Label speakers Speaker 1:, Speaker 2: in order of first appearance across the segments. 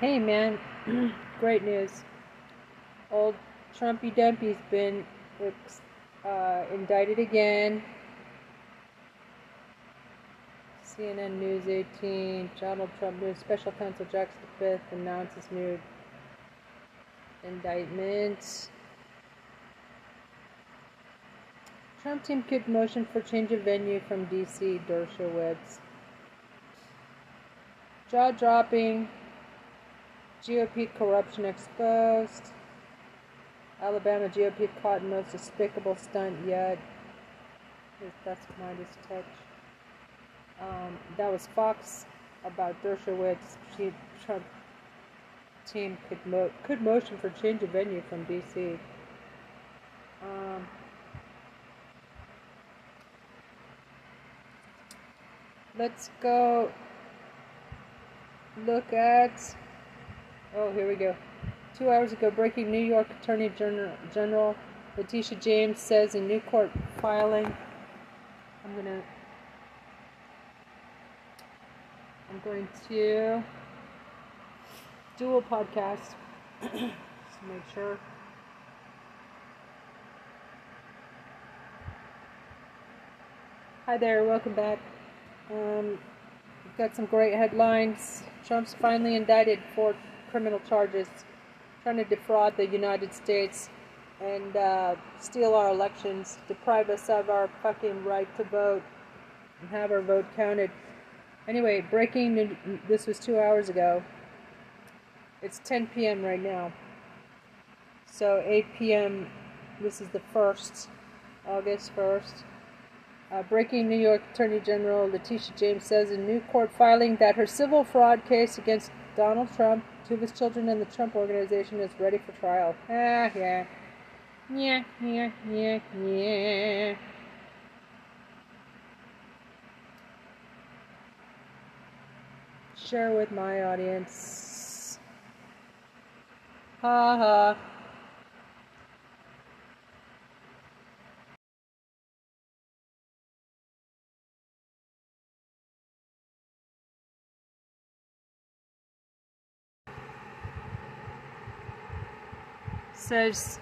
Speaker 1: Hey man, great news. Old Trumpy Dumpy's been uh, indicted again. CNN News 18, Donald Trump Special Counsel Jackson V announces new indictment. Trump team could motion for change of venue from D.C. Dershowitz. Jaw dropping. GOP corruption exposed. Alabama GOP caught most despicable stunt yet. That's Meidas touch. Um, that was Fox about Dershowitz. She, Trump team could mo- could motion for change of venue from D.C. Um, let's go look at. Oh, here we go. Two hours ago, breaking New York Attorney General, General Letitia James says in new court filing. I'm gonna. I'm going to do a podcast. Just make sure. Hi there, welcome back. Um, we've got some great headlines. Trump's finally indicted for criminal charges, trying to defraud the United States and uh, steal our elections, deprive us of our fucking right to vote, and have our vote counted. Anyway, breaking. This was two hours ago. It's 10 p.m. right now. So 8 p.m. This is the first, August 1st. Uh, breaking New York Attorney General Letitia James says in new court filing that her civil fraud case against Donald Trump, two of his children, and the Trump Organization is ready for trial. Ah, yeah. Yeah, yeah, yeah, yeah. Share with my audience. Ha ha. Says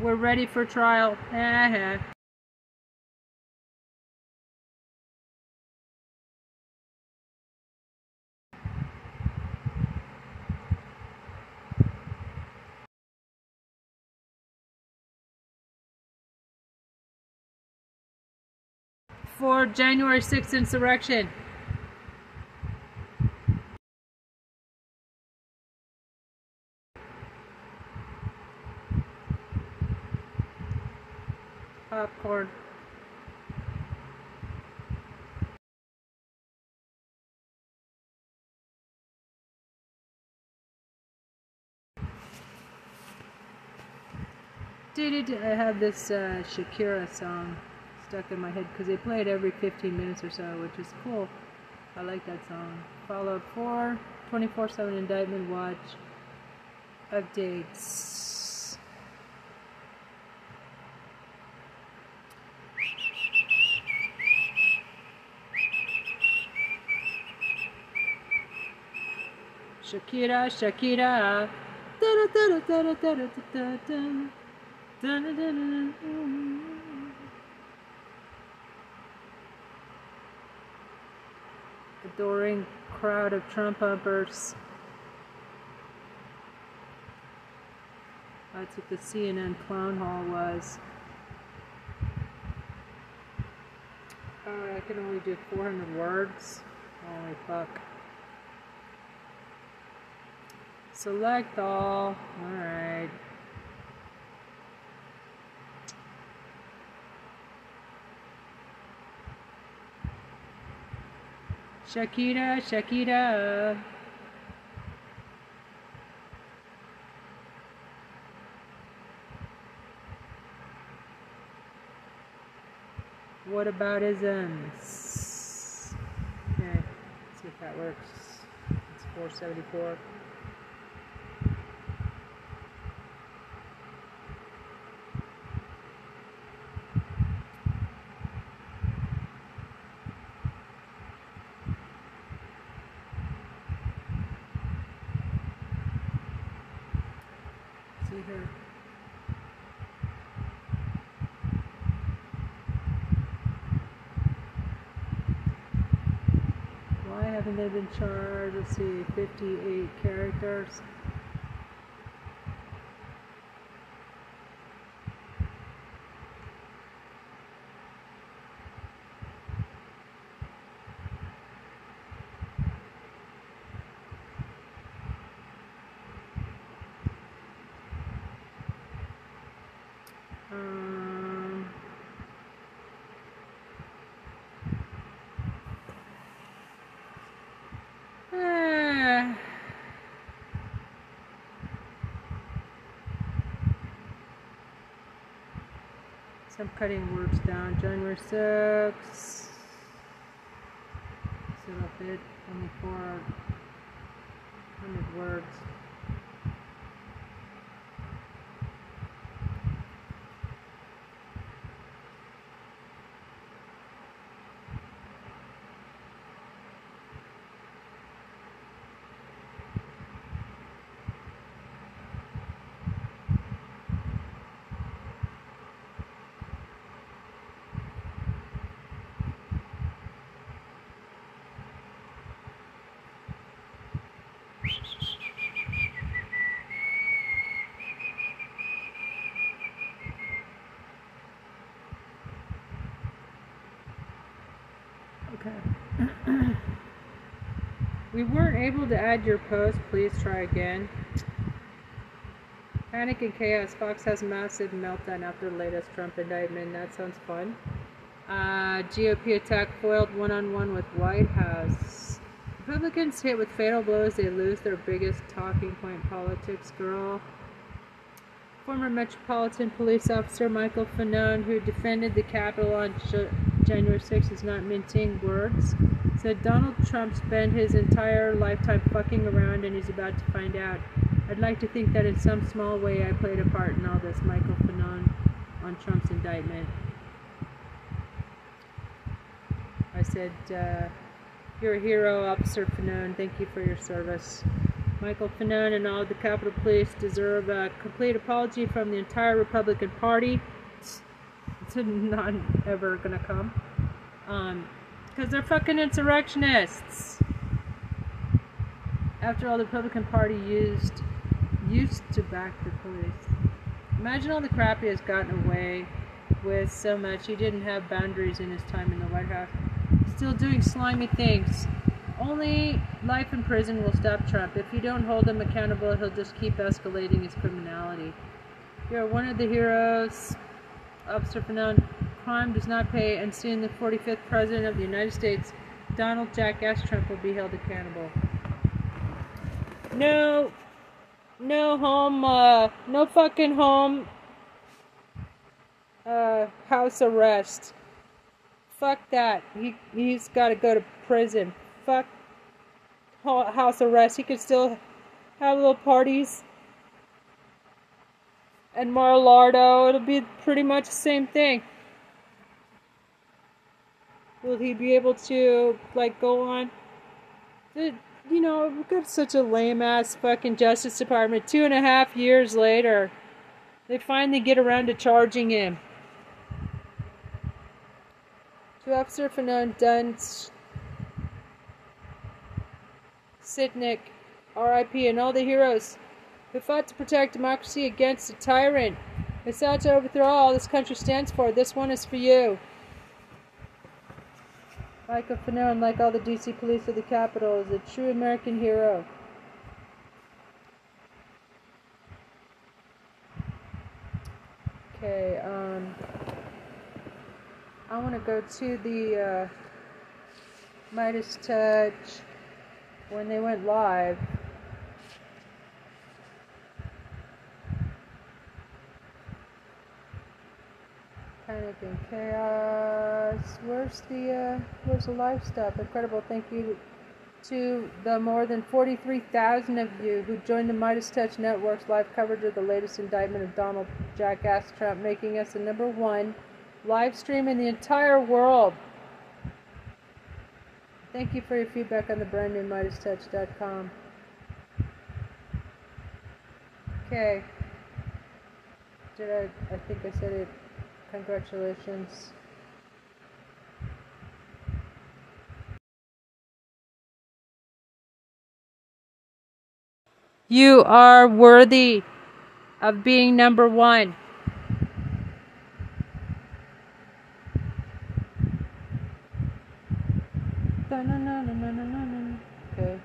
Speaker 1: we're ready for trial. Uh-huh. for January 6th insurrection. Popcorn. I have this uh, Shakira song stuck in my head because they play it every 15 minutes or so, which is cool. I like that song. Follow up 4, 24 7 indictment watch updates. Shakira, Shakira. Adoring crowd of Trump uppers. That's what the CNN clown hall was. Oh, I can only do 400 words. Holy fuck. Select all. Alright. Shakira, Shakira. What about isms? Okay, let's see if that works. It's 474. see here. Why haven't they been charged? Let's see, 58 characters. I'm cutting words down. January 6th. So that'll fit only 400 words. Okay. We weren't able to add your post. Please try again. Panic and chaos. Fox has massive meltdown after latest Trump indictment. That sounds fun. Uh, GOP attack foiled one on one with White House. Republicans hit with fatal blows. They lose their biggest talking point. Politics girl. Former Metropolitan Police Officer Michael Fanone, who defended the Capitol on January 6th, is not minting words, said Donald Trump spent his entire lifetime fucking around and he's about to find out. I'd like to think that in some small way I played a part in all this. Michael Fanone on Trump's indictment. I said, uh, You're a hero, Officer Fanone. Thank you for your service. Michael Fanone and all the Capitol Police deserve a complete apology from the entire Republican Party. It's not ever gonna come. Um, because they're fucking insurrectionists. After all, the Republican Party used used to back the police. Imagine all the crap he has gotten away with so much. He didn't have boundaries in his time in the White House. Still doing slimy things. Only life in prison will stop Trump. If you don't hold him accountable, he'll just keep escalating his criminality. You're one of the heroes. Officer Fanone, crime does not pay, and soon the 45th President of the United States, Donald Jack S. Trump, will be held accountable. No, no home, uh, no fucking home, uh, house arrest. Fuck that. He, he's gotta go to prison. Fuck house arrest. He could still have little parties. And Mar-a-Lardo, it'll be pretty much the same thing. Will he be able to, like, go on? The, you know, we've got such a lame ass fucking Justice Department. Two and a half years later, they finally get around to charging him. To Officer Fanone Dunst, Sicknick, RIP, and all the heroes who fought to protect democracy against a tyrant who sought to overthrow all this country stands for. This one is for you. Michael Fanone, like all the DC police of the Capitol, is a true American hero. Okay, um, I want to go to the uh, Meidas Touch when they went live. Panic and chaos. Where's the uh, where's the live stuff? Incredible. Thank you to the more than 43,000 of you who joined the Meidas Touch Network's live coverage of the latest indictment of Donald Jackass Trump, making us the number one live stream in the entire world. Thank you for your feedback on the brand new MeidasTouch.com. Okay. Did I? I think I said it. Congratulations. You are worthy of being number one. Okay.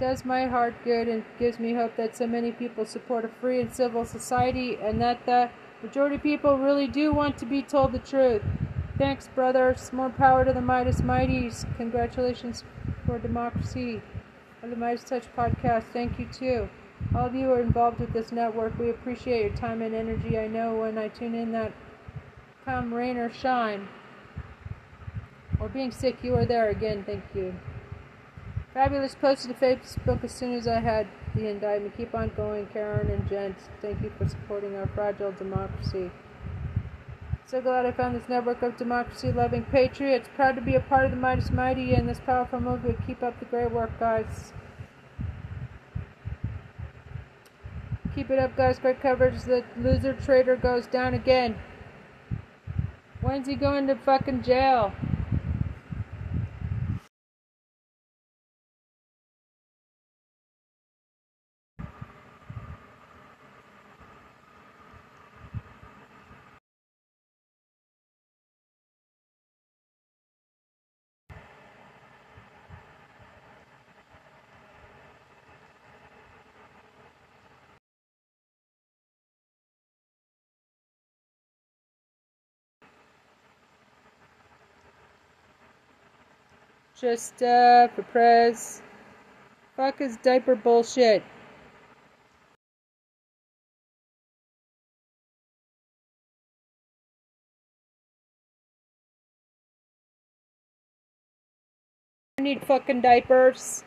Speaker 1: Does my heart good and gives me hope that so many people support a free and civil society and that the majority people really do want to be told the truth. Thanks, brothers. More power to the Meidas Mighties. Congratulations for democracy. And the Meidas Touch podcast. Thank you, too. All of you are involved with this network. We appreciate your time and energy. I know when I tune in that come rain or shine, or being sick, you are there again. Thank you. Fabulous posted to Facebook as soon as I had the indictment. Keep on going, Karen and Jen. Thank you for supporting our fragile democracy. So glad I found this network of democracy loving patriots. Proud to be a part of the Meidas Mighty and this powerful movement. Keep up the great work, guys. Keep it up, guys. Great coverage. The loser trader goes down again. When's he going to fucking jail? Just uh, for prez. Fuck his diaper bullshit. I need fucking diapers.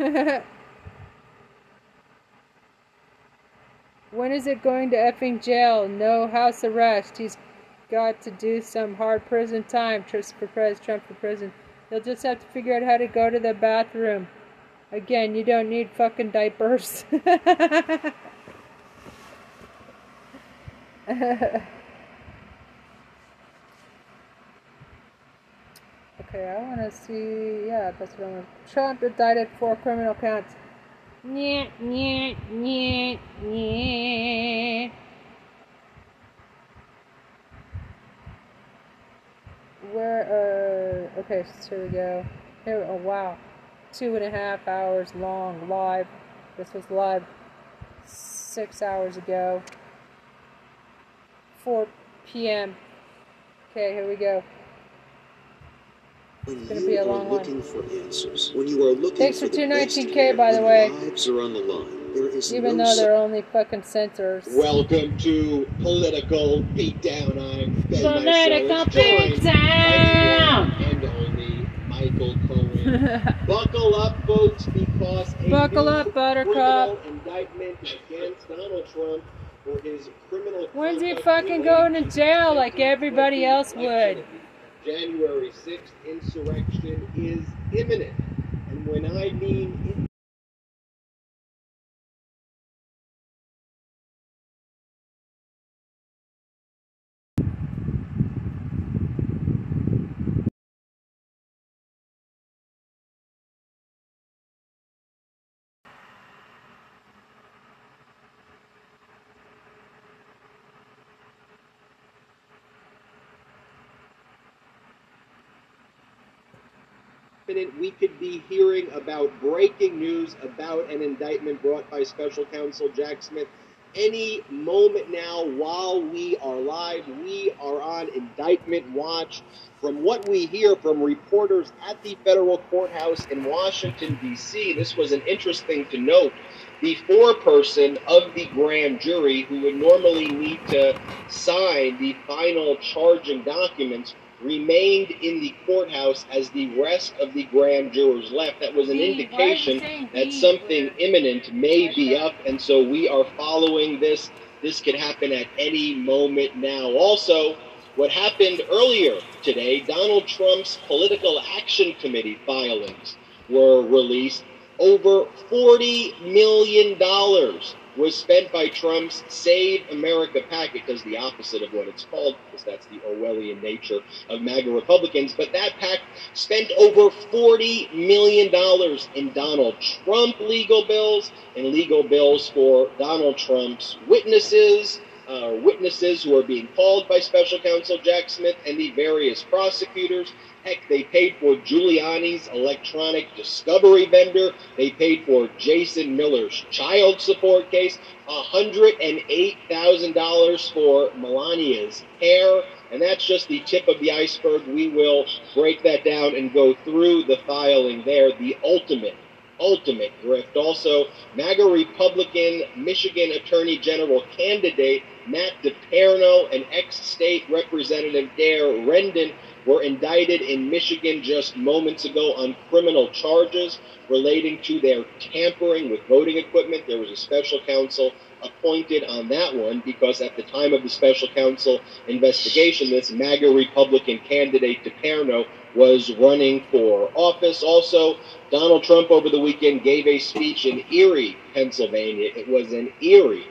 Speaker 1: when is it going to effing jail? No house arrest. He's got to do some hard prison time. Trump for president, Trump for prison. He'll just have to figure out how to go to the bathroom. Again, you don't need fucking diapers. Okay, I want to see. Yeah, that's what I want. Trump indicted for criminal counts. Yeah, yeah, yeah, yeah. Where? Uh. Okay, so here we go. Here. Oh wow, two and a half hours long live. This was live six hours ago. 4 p.m. Okay, here we go.
Speaker 2: When
Speaker 1: It's gonna be a
Speaker 2: are
Speaker 1: long one.
Speaker 2: looking for answers, when you are looking
Speaker 1: Thanks
Speaker 2: for
Speaker 1: for 219K, by the way.
Speaker 2: lives are on the line, there is
Speaker 1: Even
Speaker 2: no
Speaker 1: though they're only fucking censors.
Speaker 3: Welcome to Political Beatdown. I'm Ben
Speaker 1: Political
Speaker 3: Meiselas, joined by
Speaker 1: Beatdown.
Speaker 3: and only Michael Cohen. Buckle up, folks, because a
Speaker 1: Buckle
Speaker 3: new
Speaker 1: up, Buttercup.
Speaker 3: criminal indictment against Donald Trump for his criminal
Speaker 1: When's he fucking going to jail like everybody else
Speaker 3: election.
Speaker 1: would?
Speaker 3: January 6th insurrection is imminent. And when I mean minute, we could be hearing about breaking news about an indictment brought by special counsel Jack Smith any moment now while we are live. We are on indictment watch. From what we hear from reporters at the federal courthouse in Washington, D.C., this was an interesting to note. The foreperson of the grand jury, who would normally need to sign the final charging documents, remained in the courthouse as the rest of the grand jurors left. That was an
Speaker 1: B, why are you
Speaker 3: indication that something imminent may be up, and so we are following this. This could happen at any moment now. Also, what happened earlier today, Donald Trump's Political Action Committee filings were released. Over $40 million was spent by Trump's Save America PAC. It does the opposite of what it's called, because that's the Orwellian nature of MAGA Republicans. But that PAC spent over $40 million in Donald Trump legal bills and legal bills for Donald Trump's witnesses, uh, witnesses who are being called by special counsel Jack Smith and the various prosecutors. Heck, they paid for Giuliani's electronic discovery vendor. They paid for Jason Miller's child support case. $108,000 for Melania's hair. And that's just the tip of the iceberg. We will break that down and go through the filing there. The ultimate, ultimate grift. Also, MAGA Republican Michigan Attorney General candidate Matt DePerno and ex-state representative Daire Rendon were indicted in Michigan just moments ago on criminal charges relating to their tampering with voting equipment. There was a special counsel appointed on that one because at the time of the special counsel investigation, this MAGA Republican candidate DePerno was running for office. Also, Donald Trump over the weekend gave a speech in Erie, Pennsylvania. It was an eerie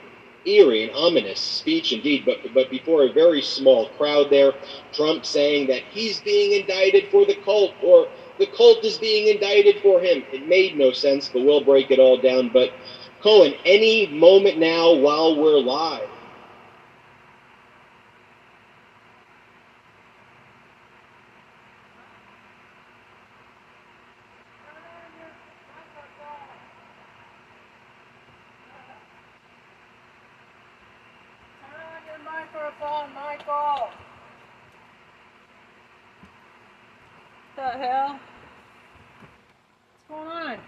Speaker 3: eerie and ominous speech indeed, but but before a very small crowd there, Trump saying that he's being indicted for the cult or the cult is being indicted for him. It made no sense, but we'll break it all down. But Cohen, any moment now while we're live.
Speaker 1: Turn on your microphone, Michael. The hell? What's going on?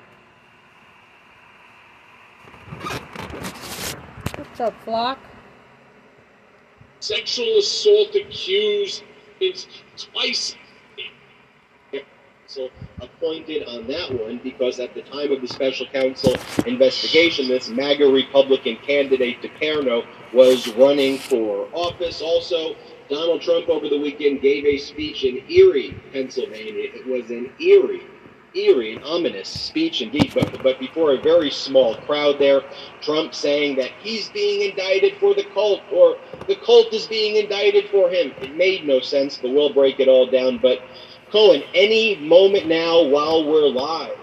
Speaker 1: Up, Flock?
Speaker 4: sexual assault accused is twice
Speaker 3: counsel appointed on that one because at the time of the special counsel investigation, this MAGA Republican candidate DePerno was running for office. Also, Donald Trump over the weekend gave a speech in Erie, Pennsylvania. It was in eerie, eerie and ominous speech indeed, but, but before a very small crowd there, Trump saying that he's being indicted for the cult or the cult is being indicted for him. It made no sense, but we'll break it all down. But Cohen, any moment now while we're live,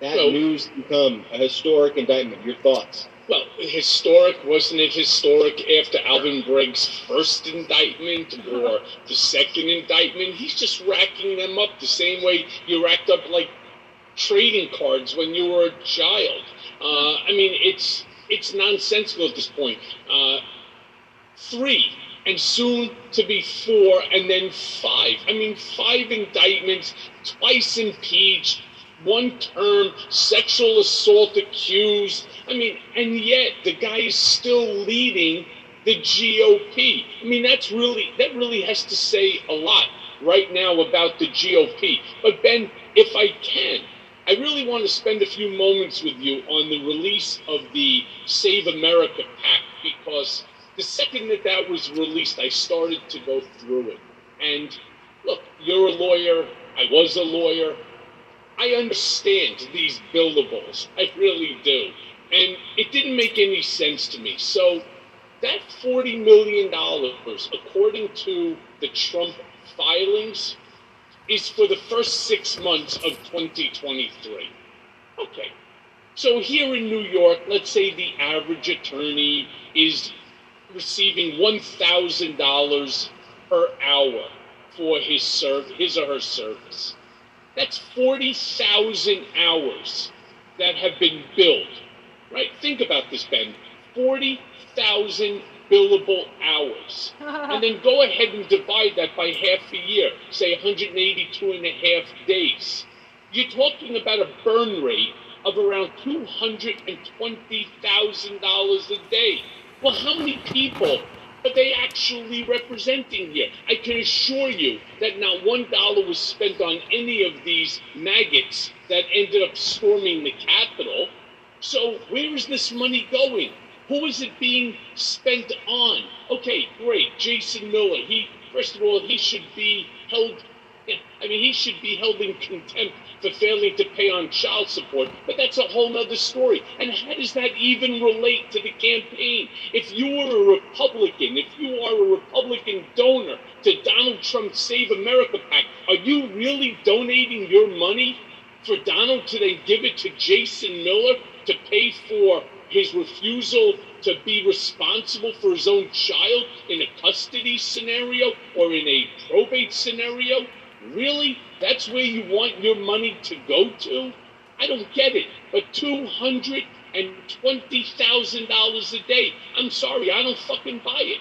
Speaker 3: that
Speaker 4: Well-
Speaker 3: news can come a historic indictment. Your thoughts?
Speaker 4: Well historic. Wasn't it historic after Alvin Bragg's first indictment or the second indictment? He's just racking them up the same way you racked up like trading cards when you were a child. Uh, I mean, it's it's nonsensical at this point. Uh, three and soon to be four and then five. I mean, five indictments, twice impeached, one term, sexual assault accused. I mean, and yet the guy is still leading the GOP. I mean, that's really that really has to say a lot right now about the GOP. But Ben, if I can, I really want to spend a few moments with you on the release of the Save America PAC because the second that that was released, I started to go through it. And look, you're a lawyer. I was a lawyer. I understand these billables. I really do. And it didn't make any sense to me. So that $40 million, according to the Trump filings, is for the first six months of 2023. Okay. So here in New York, let's say the average attorney is receiving $1,000 per hour for his serv- his or her service. That's 40,000 hours that have been billed. Right? Think about this, Ben. 40,000 billable hours. and then go ahead and divide that by half a year, say 182 and a half days. You're talking about a burn rate of around $220,000 a day. Well, how many people are they actually representing here? I can assure you that not one dollar was spent on any of these maggots that ended up storming the Capitol. So where is this money going? Who is it being spent on? Okay, great. Jason Miller. He first of all he should be held I mean, he should be held in contempt for failing to pay on child support, but that's a whole other story. And how does that even relate to the campaign? If you were a Republican, if you are a Republican donor to Donald Trump's Save America PAC, are you really donating your money for Donald to then give it to Jason Miller to pay for his refusal to be responsible for his own child in a custody scenario or in a probate scenario? Really? That's where you want your money to go to? I don't get it. But $220,000 a day. I'm sorry, I don't fucking buy it.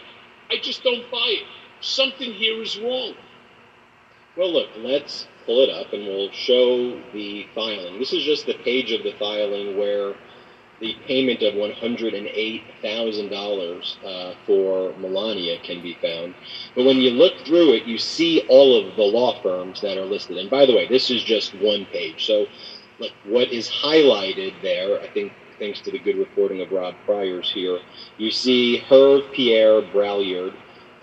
Speaker 4: I just don't buy it. Something here is wrong.
Speaker 3: Well, look, let's pull it up and we'll show the filing. This is just the page of the filing where the payment of $108,000 uh, for Melania can be found. But when you look through it, you see all of the law firms that are listed. And by the way, this is just one page. So look, what is highlighted there, I think thanks to the good reporting of Rob Priors here, you see Herve Pierre Braillard,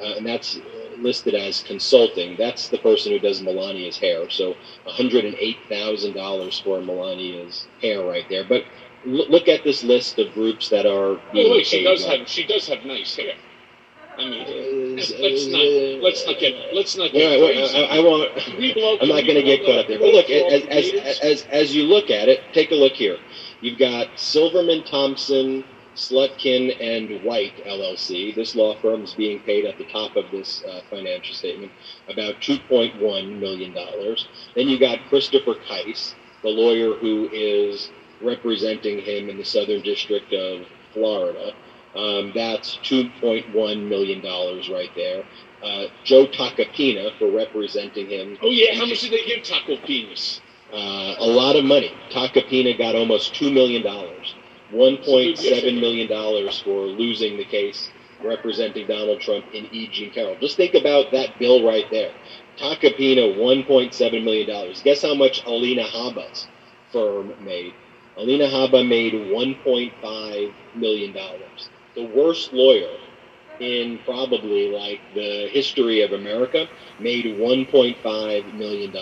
Speaker 3: uh, and that's listed as consulting. That's the person who does Melania's hair. So $108,000 for Melania's hair right there. But look at this list of groups that are.
Speaker 4: Oh, being wait, she does have she does have nice hair. I mean, uh, uh, let's not uh, let's not get let's not get.
Speaker 3: I, I won't. I'm not going to get caught there. But look, as, as as as you look at it, take a look here. You've got Silverman Thompson, Slutkin, and White LLC. This law firm is being paid at the top of this uh, financial statement about 2.1 million dollars. Then you got Christopher Kise, the lawyer who is representing him in the Southern District of Florida. Um, that's $2.1 million right there. Uh, Joe Tacopina for representing him.
Speaker 4: Oh, yeah. How much did they give Tacopinas?
Speaker 3: Uh, a lot of money. Tacopina got almost $2 million. $1.7 million for losing the case representing Donald Trump in E. Jean Carroll. Just think about that bill right there. Tacopina, $1.7 million. Guess how much Alina Habba's firm made? Alina Habba made $1.5 million. The worst lawyer in probably like the history of America made $1.5 million.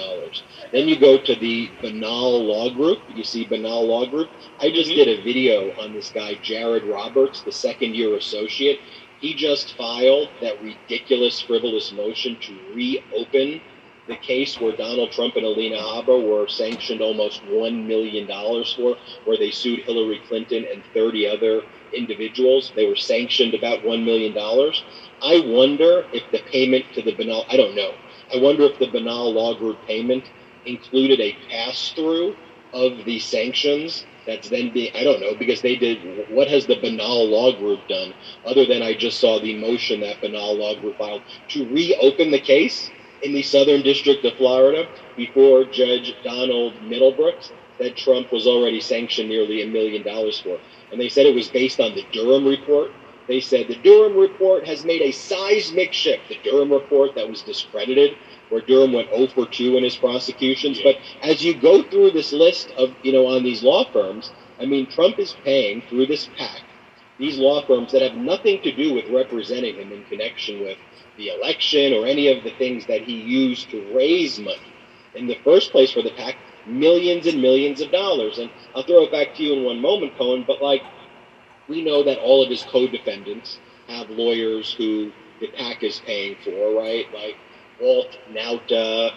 Speaker 3: Then you go to the Binnall Law Group. You see Binnall Law Group. I just mm-hmm. did a video on this guy, Jared Roberts, the second year associate. He just filed that ridiculous, frivolous motion to reopen the case where Donald Trump and Alina Habba were sanctioned almost $1 million for, where they sued Hillary Clinton and 30 other individuals. They were sanctioned about $1 million. I wonder if the payment to the Binnall, I don't know, I wonder if the Binnall Law Group payment included a pass through of the sanctions that's then being, I don't know, because they did, what has the Binnall Law Group done other than I just saw the motion that Binnall Law Group filed to reopen the case? In the Southern District of Florida before Judge Donald Middlebrooks that Trump was already sanctioned nearly a million dollars for. And they said it was based on the Durham report. They said the Durham report has made a seismic shift. The Durham report that was discredited, where Durham went 0 for 2 in his prosecutions. But as you go through this list of, you know, on these law firms, I mean, Trump is paying through this PAC these law firms that have nothing to do with representing him in connection with the election or any of the things that he used to raise money. In the first place for the PAC, millions and millions of dollars. And I'll throw it back to you in one moment, Cohen, but like, we know that all of his co-defendants have lawyers who the PAC is paying for, right? Like Walt Nauta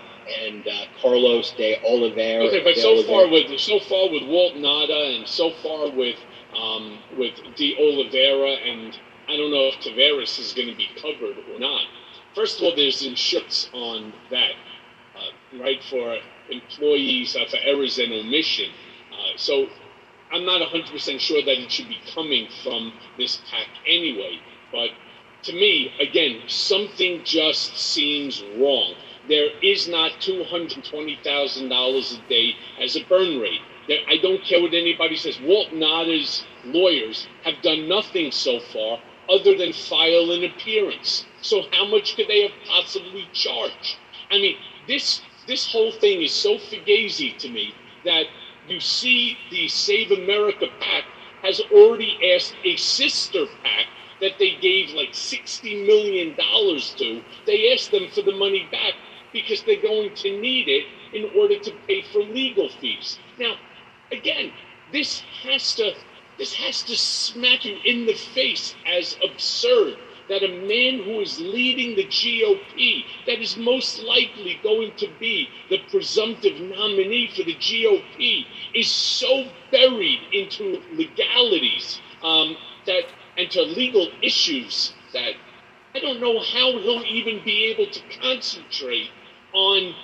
Speaker 3: and uh, Carlos de Oliveira.
Speaker 4: Okay, but so far with so far with Walt Nauta and so far with um, with de Oliveira and I don't know if Taveras is going to be covered or not. First of all, there's insurance on that, uh, right, for employees uh, for errors and omission. Uh, so I'm not 100% sure that it should be coming from this pack anyway. But to me, again, something just seems wrong. There is not $220,000 a day as a burn rate. I don't care what anybody says. Walt Nauta's lawyers have done nothing so far other than file an appearance. So how much could they have possibly charged? I mean, this this whole thing is so fugazi to me that you see the Save America PAC has already asked a sister PAC that they gave like $60 million to, they asked them for the money back because they're going to need it in order to pay for legal fees. Now, again, this has to this has to smack you in the face as absurd that a man who is leading the GOP, that is most likely going to be the presumptive nominee for the GOP, is so buried into legalities um, that and to legal issues that I don't know how he'll even be able to concentrate on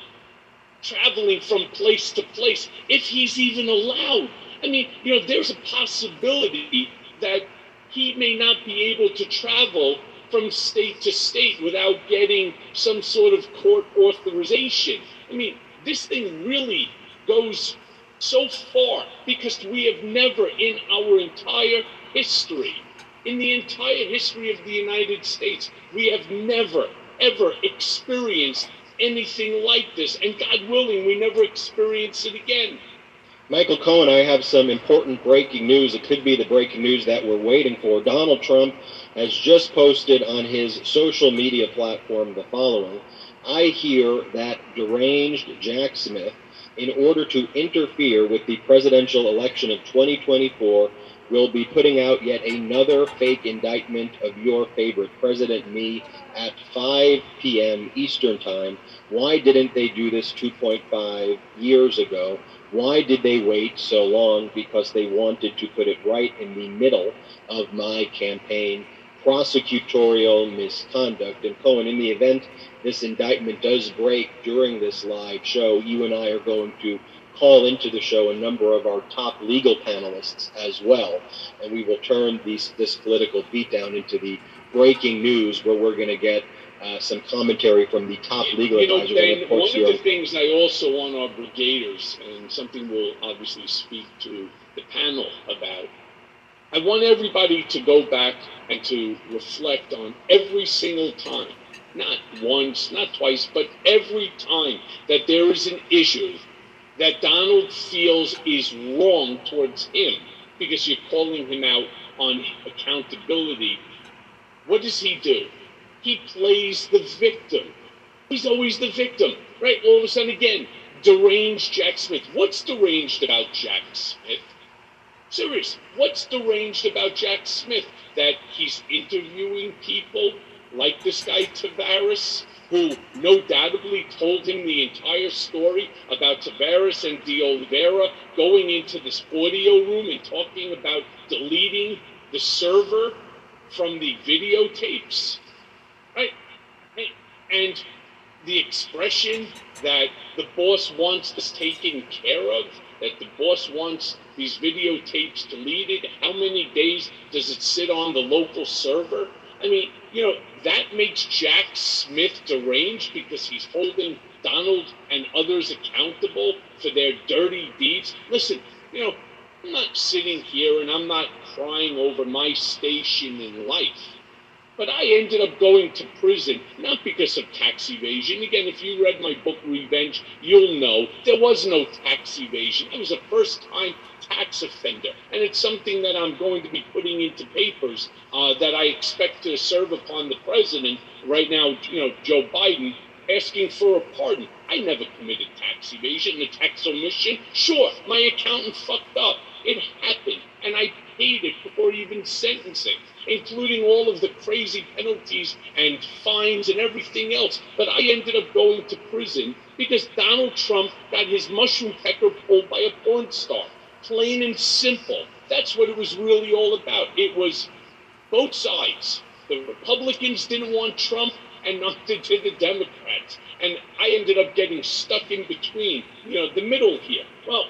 Speaker 4: traveling from place to place if he's even allowed. I mean, you know, there's a possibility that he may not be able to travel from state to state without getting some sort of court authorization. I mean, this thing really goes so far because we have never in our entire history, in the entire history of the United States, we have never, ever experienced anything like this. And God willing, we never experience it again.
Speaker 3: Michael Cohen, I have some important breaking news. It could be the breaking news that we're waiting for. Donald Trump has just posted on his social media platform the following I hear that deranged Jack Smith, in order to interfere with the presidential election of 2024, will be putting out yet another fake indictment of your favorite president, me, at 5 p.m. Eastern Time. Why didn't they do this 2.5 years ago? Why did they wait so long? Because they wanted to put it right in the middle of my campaign prosecutorial misconduct. And Cohen, in the event this indictment does break during this live show, you and I are going to call into the show a number of our top legal panelists as well, and we will turn these, this political beatdown into the breaking news where we're going to get uh, some commentary from the top legal
Speaker 4: you know,
Speaker 3: advisors.
Speaker 4: Ben, one of the things I also want our brigaders, and something we'll obviously speak to the panel about, I want everybody to go back and to reflect on every single time, not once, not twice, but every time that there is an issue that Donald feels is wrong towards him because you're calling him out on accountability. What does he do? He plays the victim. He's always the victim, right? All of a sudden, again, deranged Jack Smith. What's deranged about Jack Smith? Serious. What's deranged about Jack Smith? That he's interviewing people like this guy Taveras, who no doubtably told him the entire story about Taveras and De Oliveira going into this audio room and talking about deleting the server from the videotapes. Right? And the expression that the boss wants this taken care of, that the boss wants these videotapes deleted, how many days does it sit on the local server? I mean, you know, that makes Jack Smith deranged because he's holding Donald and others accountable for their dirty deeds. Listen, you know, I'm not sitting here and I'm not crying over my station in life. But I ended up going to prison, not because of tax evasion. Again, if you read my book, Revenge, you'll know there was no tax evasion. I was a first time tax offender. And it's something that I'm going to be putting into papers uh, that I expect to serve upon the president right now, you know, Joe Biden, asking for a pardon. I never committed tax evasion and tax omission. Sure, my accountant fucked up. It happened, and I it before even sentencing, including all of the crazy penalties and fines and everything else. But I ended up going to prison because Donald Trump got his mushroom pecker pulled by a porn star. Plain and simple. That's what it was really all about. It was both sides. The Republicans didn't want Trump, and neither did the Democrats. And I ended up getting stuck in between, you know, the middle here. Well,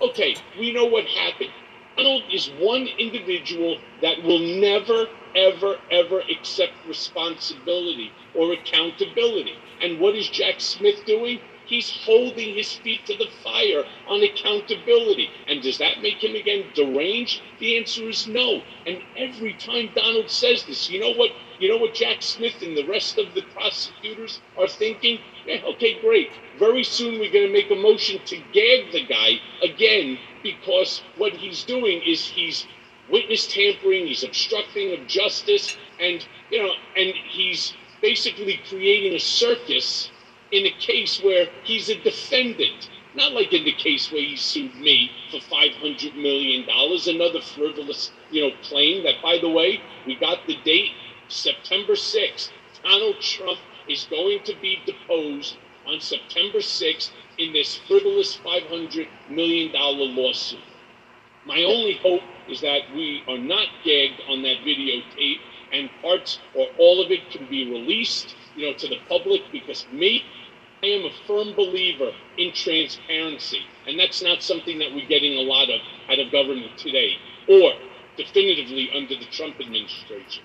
Speaker 4: okay, we know what happened. Donald is one individual that will never, ever, ever accept responsibility or accountability. And what is Jack Smith doing? He's holding his feet to the fire on accountability. And does that make him again deranged? The answer is no. And every time Donald says this, you know what? You know what Jack Smith and the rest of the prosecutors are thinking? Yeah, okay, great. Very soon we're going to make a motion to gag the guy again because what he's doing is he's witness tampering, he's obstructing of justice, and you know, and he's basically creating a circus in a case where he's a defendant. Not like in the case where he sued me for five hundred million dollars, another frivolous, you know, claim that by the way, we got the date September 6th. Donald Trump is going to be deposed on September 6th in this frivolous $500 million lawsuit. My only hope is that we are not gagged on that videotape and parts or all of it can be released, you know, to the public because me, I am a firm believer in transparency. And that's not something that we're getting a lot of out of government today or definitively under the Trump administration.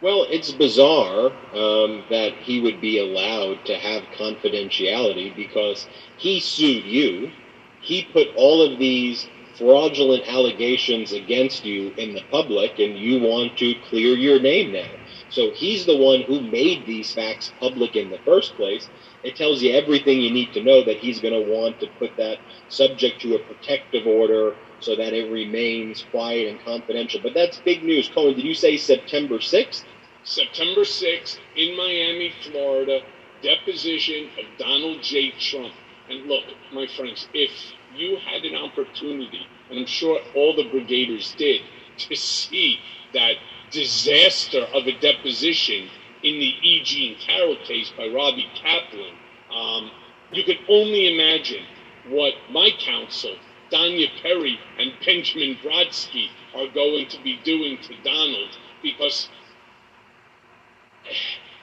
Speaker 3: Well, it's bizarre um, that he would be allowed to have confidentiality because he sued you. He put all of these fraudulent allegations against you in the public, and you want to clear your name now. So he's the one who made these facts public in the first place. It tells you everything you need to know that he's going to want to put that subject to a protective order so that it remains quiet and confidential. But that's big news. Cohen, did you say September 6th?
Speaker 4: September 6th in Miami, Florida, deposition of Donald J. Trump. And look, my friends, if you had an opportunity, and I'm sure all the brigaders did, to see that disaster of a deposition in the E. Jean Carroll case by Robbie Kaplan, um, you could only imagine what my counsel, Danya Perry and Benjamin Brodsky, are going to be doing to Donald because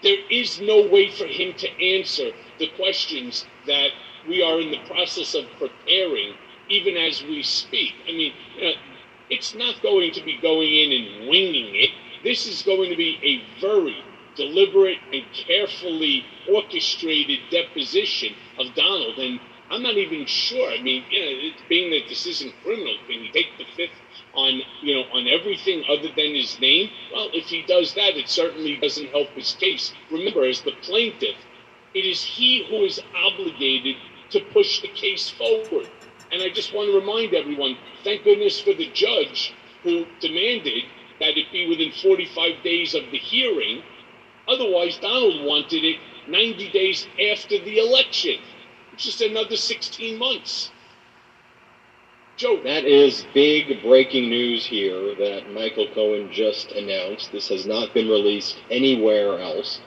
Speaker 4: there is no way for him to answer the questions that we are in the process of preparing, even as we speak. I mean, you know, it's not going to be going in and winging it. This is going to be a very deliberate and carefully orchestrated deposition of Donald. And I'm not even sure. I mean, you know, being that this isn't criminal, can he take the fifth on you know on everything other than his name? Well, if he does that, it certainly doesn't help his case. Remember, as the plaintiff, it is he who is obligated to push the case forward. And I just want to remind everyone, thank goodness for the judge who demanded that it be within 45 days of the hearing. Otherwise, Donald wanted it 90 days after the election. It's just another 16 months. Joe.
Speaker 3: That is big breaking news here that Michael Cohen just announced. This has not been released anywhere else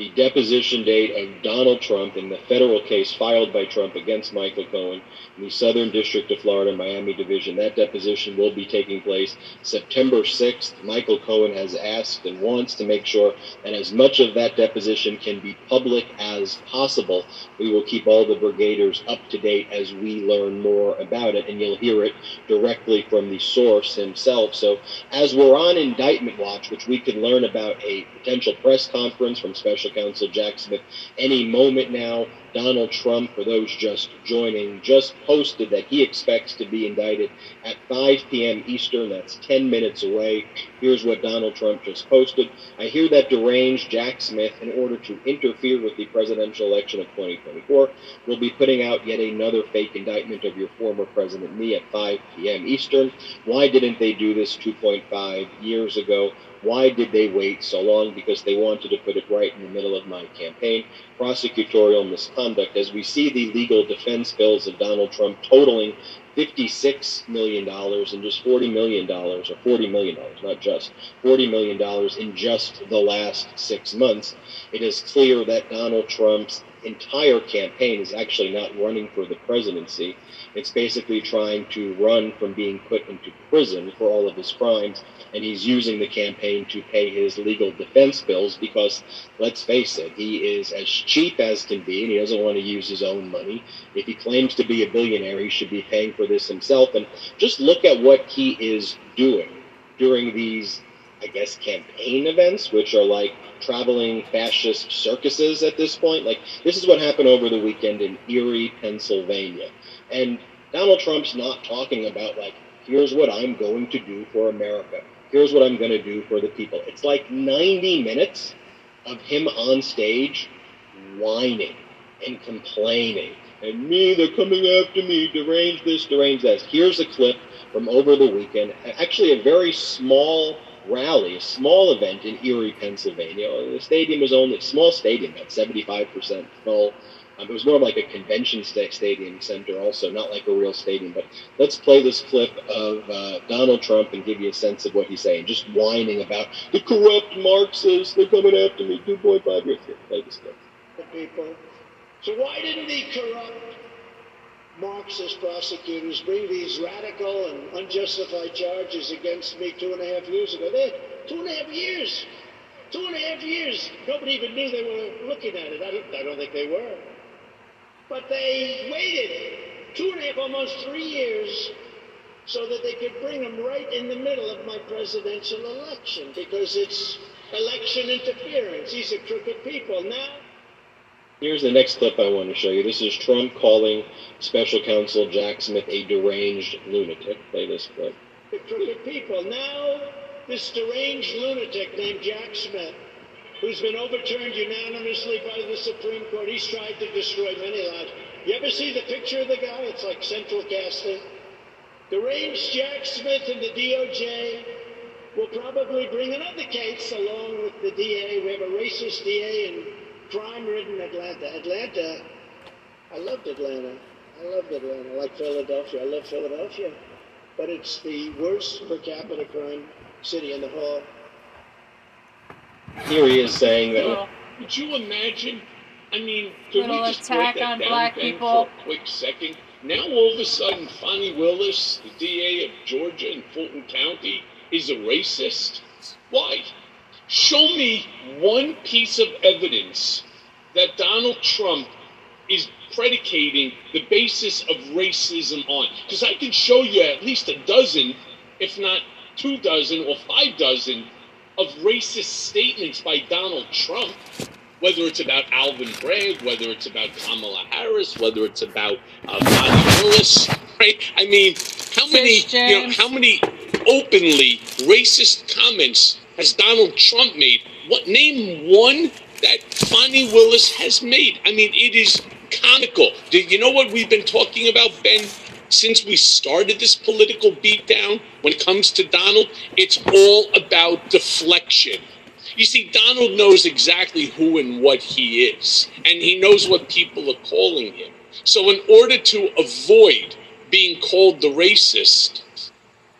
Speaker 3: the deposition date of Donald Trump in the federal case filed by Trump against Michael Cohen in the Southern District of Florida, Miami Division. That deposition will be taking place September 6th. Michael Cohen has asked and wants to make sure that as much of that deposition can be public as possible. We will keep all the brigaders up to date as we learn more about it, and you'll hear it directly from the source himself. So, as we're on indictment watch, which we can learn about a potential press conference from Special Counsel Jack Smith any moment now. Donald Trump, for those just joining, just posted that he expects to be indicted at 5 p.m. Eastern. That's 10 minutes away. Here's what Donald Trump just posted. I hear that deranged Jack Smith, in order to interfere with the presidential election of 2024, will be putting out yet another fake indictment of your former president, me, at 5 p.m. Eastern. Why didn't they do this 2.5 years ago? Why did they wait so long? Because they wanted to put it right in the middle of my campaign. Prosecutorial misconduct. As we see the legal defense bills of Donald Trump totaling $56 million and just $40 million, or $40 million, not just, $40 million in just the last six months, it is clear that Donald Trump's entire campaign is actually not running for the presidency. It's basically trying to run from being put into prison for all of his crimes and he's using the campaign to pay his legal defense bills because, let's face it, he is as cheap as can be and he doesn't want to use his own money. If he claims to be a billionaire, he should be paying for this himself. And just look at what he is doing during these, I guess, campaign events, which are like traveling fascist circuses at this point. Like this is what happened over the weekend in Erie, Pennsylvania, and Donald Trump's not talking about like here's what I'm going to do for America. Here's what I'm going to do for the people. It's like 90 minutes of him on stage whining and complaining. And me, they're coming after me, derange this, derange that. Here's a clip from over the weekend. Actually, a very small rally, a small event in Erie, Pennsylvania. The stadium was only a small stadium, about 75% full. Um, it was more of like a convention stadium center, also, not like a real stadium. But let's play this clip of uh, Donald Trump and give you a sense of what he's saying. Just whining about the corrupt Marxists, they're coming after me 2.5 years. Here, play this clip.
Speaker 5: People. So why didn't the corrupt Marxist prosecutors bring these radical and unjustified charges against me two and a half years ago? They two and a half years. Two and a half years. Nobody even knew they were looking at it. I don't, I don't think they were. But they waited two and a half, almost three years, so that they could bring him right in the middle of my presidential election because it's election interference. These are crooked people. Now,
Speaker 3: Here's the next clip I want to show you. This is Trump calling special counsel Jack Smith a deranged lunatic. Play this clip.
Speaker 5: the crooked people. Now, this deranged lunatic named Jack Smith, who's been overturned unanimously by the Supreme Court, he's tried to destroy many lives. You ever see the picture of the guy? It's like central casting. Deranged Jack Smith and the DOJ will probably bring another case along with the DA. We have a racist DA in crime-ridden Atlanta. Atlanta, I loved Atlanta. I loved Atlanta. I like Philadelphia. I love Philadelphia. But it's the worst per capita crime city in the whole.
Speaker 3: Here he is saying that.
Speaker 1: Little,
Speaker 4: Could you imagine? I mean, can
Speaker 1: Little
Speaker 4: we just
Speaker 1: attack
Speaker 4: break that
Speaker 1: on
Speaker 4: down,
Speaker 1: black people.
Speaker 4: for a quick second? Now all of a sudden, Fani Willis, the DA of Georgia and Fulton County, is a racist. Why? Show me one piece of evidence that Donald Trump is predicating the basis of racism on. Because I can show you at least a dozen, if not two dozen or five dozen, of racist statements by Donald Trump. Whether it's about Alvin Bragg, whether it's about Kamala Harris, whether it's about uh, Fani Willis, right? I mean, how many, you know, how many openly racist comments has Donald Trump made? What name one that Fani Willis has made? I mean, it is comical. Do you know what we've been talking about, Ben? Since we started this political beatdown, when it comes to Donald, it's all about deflection. You see, Donald knows exactly who and what he is, and he knows what people are calling him. So, in order to avoid being called the racist,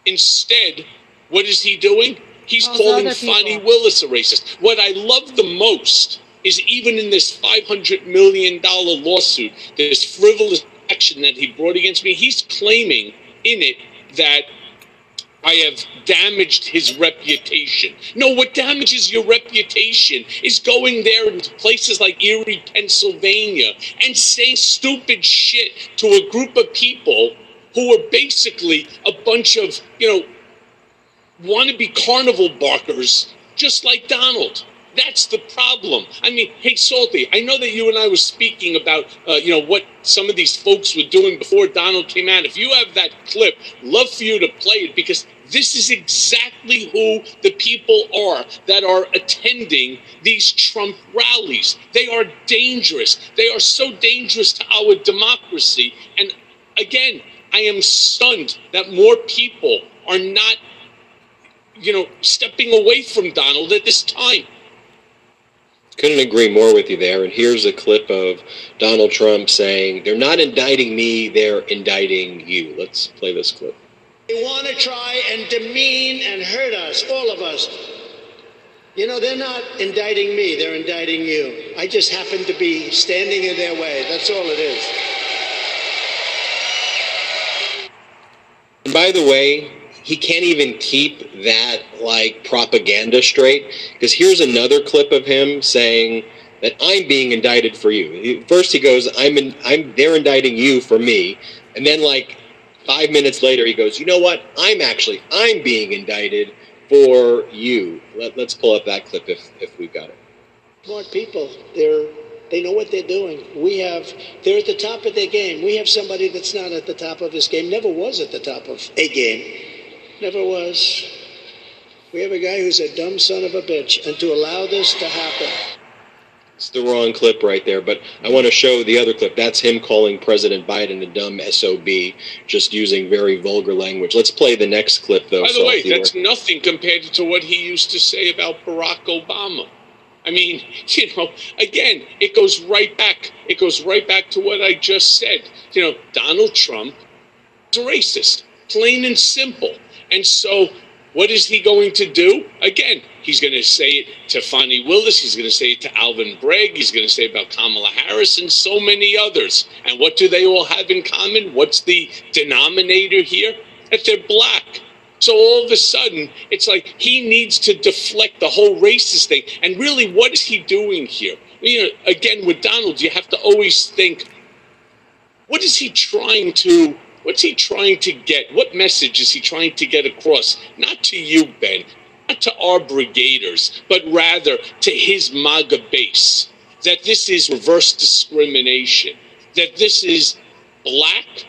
Speaker 4: instead, what is he doing? He's
Speaker 1: Calls
Speaker 4: calling. Fani Willis a racist. What I love the most is even in this $500 million lawsuit, this frivolous action that he brought against me, he's claiming in it that I have damaged his reputation. No, what damages your reputation is going there into places like Erie, Pennsylvania, and saying stupid shit to a group of people who are basically a bunch of, you know, wannabe carnival barkers, just like Donald. That's the problem. I mean, hey, Salty, I know that you and I were speaking about, uh, you know, what some of these folks were doing before Donald came out. If you have that clip, love for you to play it because this is exactly who the people are that are attending these Trump rallies. They are dangerous. They are so dangerous to our democracy. And again, I am stunned that more people are not, you know, stepping away from Donald at this time.
Speaker 3: Couldn't agree more with you there. And here's a clip of Donald Trump saying, They're not indicting me, they're indicting you. Let's play this clip.
Speaker 5: They want to try and demean and hurt us, all of us. You know, they're not indicting me, they're indicting you. I just happen to be standing in their way. That's all it is.
Speaker 3: And by the way, he can't even keep that like propaganda straight because here's another clip of him saying that I'm being indicted for you. First he goes, "I'm in, I'm they're indicting you for me," and then like five minutes later he goes, "You know what? I'm actually I'm being indicted for you." Let, let's pull up that clip if if we've got it.
Speaker 5: Smart people. They're they know what they're doing. We have they're at the top of their game. We have somebody that's not at the top of his game. Never was at the top of a game. Never was. We have a guy who's a dumb son of a bitch, and to allow this to happen.
Speaker 3: It's the wrong clip right there, but I want to show the other clip. That's him calling President Biden a dumb SOB, just using very vulgar language. Let's play the next clip, though.
Speaker 4: By the way, that's nothing compared to what he used to say about Barack Obama. I mean, you know, again, it goes right back. It goes right back to what I just said. You know, Donald Trump is a racist, plain and simple. And so what is he going to do? Again, he's going to say it to Fani Willis. He's going to say it to Alvin Bragg. He's going to say about Kamala Harris and so many others. And what do they all have in common? What's the denominator here? That they're black. So all of a sudden, it's like he needs to deflect the whole racist thing. And really, what is he doing here? You know, again, with Donald, you have to always think, what is he trying to What's he trying to get? What message is he trying to get across? Not to you, Ben, not to our brigaders, but rather to his MAGA base. That this is reverse discrimination, that this is black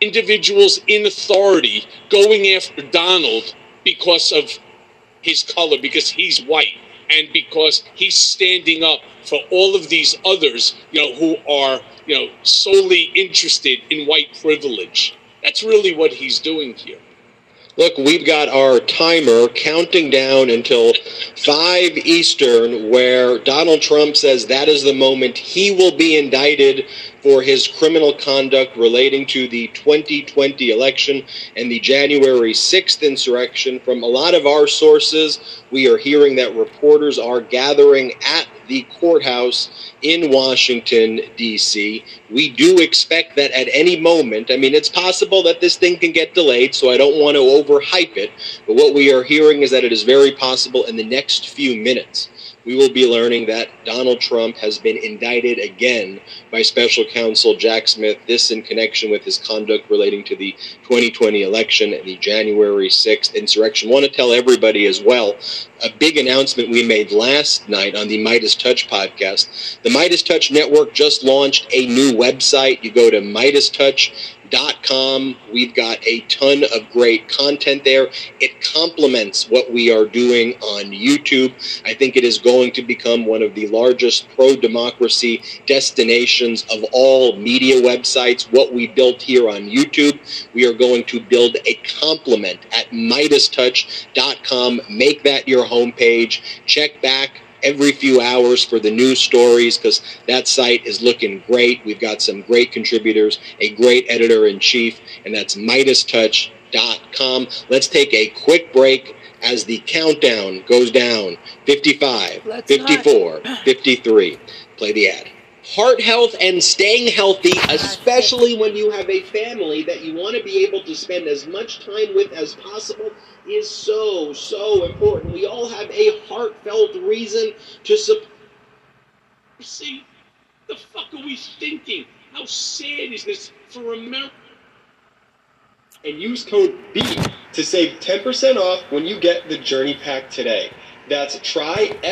Speaker 4: individuals in authority going after Donald because of his color, because he's white, and because he's standing up for all of these others, you know, who are you know, solely interested in white privilege. That's really what he's doing here.
Speaker 3: Look, we've got our timer counting down until 5 Eastern, where Donald Trump says that is the moment he will be indicted for his criminal conduct relating to the 2020 election and the January 6th insurrection. From a lot of our sources, we are hearing that reporters are gathering at the courthouse in Washington, D.C. We do expect that at any moment, I mean, it's possible that this thing can get delayed, so I don't want to overhype it, but what we are hearing is that it is very possible in the next few minutes we will be learning that Donald Trump has been indicted again by special counsel Jack Smith, this in connection with his conduct relating to the 2020 election and the January 6th insurrection. I want to tell everybody as well a big announcement we made last night on the Meidas Touch podcast. The Meidas Touch Network just launched a new website. You go to Meidas Touch com. We've got a ton of great content there. It complements what we are doing on YouTube. I think it is going to become one of the largest pro democracy destinations of all media websites. What we built here on YouTube, we are going to build a complement at MeidasTouch.com. Make that your homepage. Check back every few hours for the news stories because that site is looking great. We've got some great contributors, a great editor in chief, and that's MeidasTouch.com. Let's take a quick break as the countdown goes down 55, Let's 54, not. 53. Play the ad. Heart health and staying healthy, especially when you have a family that you want to be able to spend as much time with as possible is so, so important. We all have a heartfelt reason to support.
Speaker 4: See, the fuck are we thinking? How sad is this for America?
Speaker 3: And use code B to save 10% off when you get the Journey Pack today. That's tryfum.com